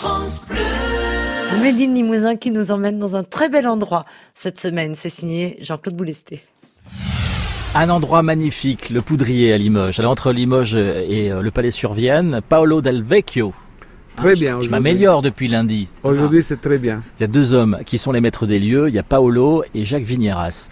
France Bleu. Médine Limousin qui nous emmène dans un très bel endroit. Cette semaine, c'est signé Jean-Claude Boulesté. Un endroit magnifique, le Poudrier à Limoges. Alors entre Limoges et euh, le Palais sur Vienne, Paolo Del Vecchio. Très bien. Je m'améliore depuis lundi. Aujourd'hui, c'est très bien. Il y a deux hommes qui sont les maîtres des lieux. Il y a Paolo et Jacques Vigneras.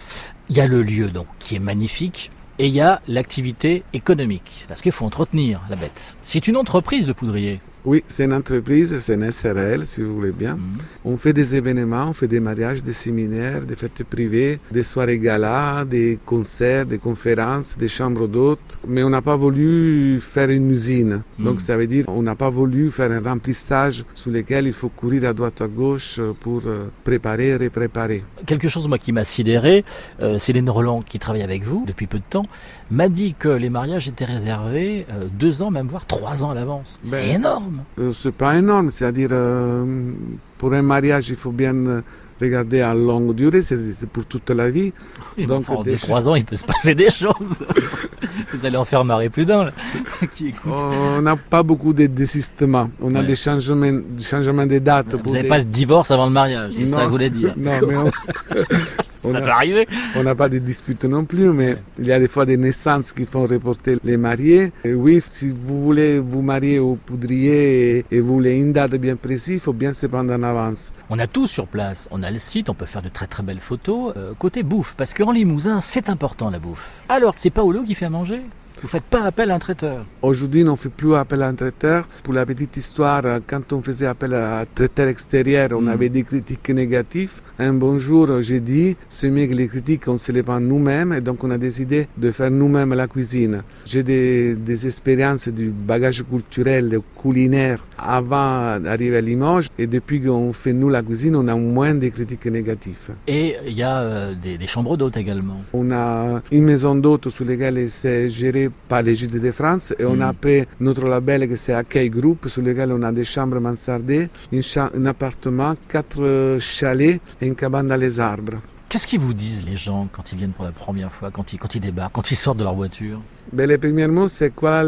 Il y a le lieu donc qui est magnifique et il y a l'activité économique parce qu'il faut entretenir la bête. C'est une entreprise le Poudrier. Oui, c'est une entreprise, c'est une SRL, si vous voulez bien. Mhm. On fait des événements, on fait des mariages, des séminaires, des fêtes privées, des soirées galas, des concerts, des conférences, des chambres d'hôtes. Mais on n'a pas voulu faire une usine. Donc Mhm. ça veut dire on n'a pas voulu faire un remplissage sur lequel il faut courir à droite à gauche pour euh, préparer et repréparer. Quelque chose moi qui m'a sidéré, euh, Céline Roland qui travaille avec vous depuis peu de temps, m'a dit que les mariages étaient réservés euh, deux ans, même voire trois ans à l'avance. C'est Ben, énorme. Euh, c'est pas énorme, c'est-à-dire euh, pour un mariage, il faut bien euh, regarder à longue durée, c'est pour toute la vie. Et donc, enfin, en des- deux, trois ans, il peut se passer des choses. Vous allez en faire marrer plus d'un là, qui écoute. On n'a pas beaucoup de désistements. On a des changements, des changements de dates. Vous n'avez des- pas de divorce avant le mariage, c'est ça que vous voulez dire. Non, mais on- on ça a- peut arriver. on n'a pas de disputes non plus, mais il y a des fois des naissances qui font reporter les mariés. Et oui, si vous voulez vous marier au poudrier et, et vous voulez une date bien précise, il faut bien se prendre en avance. On a tout sur place. On a le site, on peut faire de très très belles photos. Euh, côté bouffe, parce qu'en Limousin, c'est important la bouffe. Alors, c'est Paolo qui fait à manger? Vous faites pas appel à un traiteur Aujourd'hui, on ne fait plus appel à un traiteur. Pour la petite histoire, quand on faisait appel à un traiteur extérieur, on Mm. avait des critiques négatives. Un bon jour, j'ai dit, c'est mieux que les critiques, on se les prend nous-mêmes. Et donc, on a décidé de faire nous-mêmes la cuisine. J'ai des, des expériences du bagage culturel, culinaire, avant d'arriver à Limoges. Et depuis qu'on fait nous la cuisine, on a moins de critiques négatives. Et il y a euh, des, des chambres d'hôtes également. On a une maison d'hôtes sur laquelle c'est géré par les de France et on Mm. a après notre label que c'est Accueil Group sur lequel on a des chambres mansardées, une cha- un appartement, quatre euh, chalets et une cabane dans les arbres. Qu'est-ce qu'ils vous disent les gens quand ils viennent pour la première fois, quand ils, quand ils débarquent, quand ils sortent de leur voiture? Ben, le premier mot c'est quoi,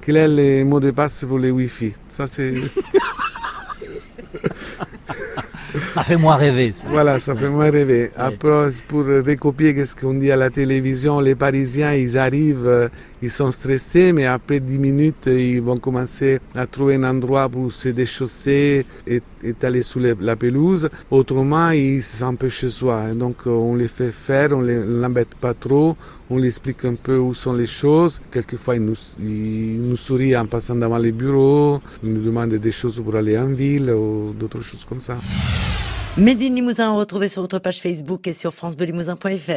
quel est le mot de passe pour les Wi-Fi? Ça c'est Ça fait moins rêver. ça. voilà, ça fait moins rêver. Après pour recopier ce qu'on dit à la télévision, les Parisiens ils arrivent, euh, ils sont stressés, mais après 10 minutes ils vont commencer à trouver un endroit pour se déchausser et, aller sous la pelouse. Autrement ils se sentent un peu chez soi. Donc euh, on les fait faire, on les l'embête pas trop, on les explique un peu où sont les choses. Quelquefois ils nous, ils nous sourient en passant devant les bureaux, ils nous demandent des choses pour aller en ville ou d'autres choses comme ça. Médine Limousin à retrouver sur votre page Facebook et sur francebelimousin.fr.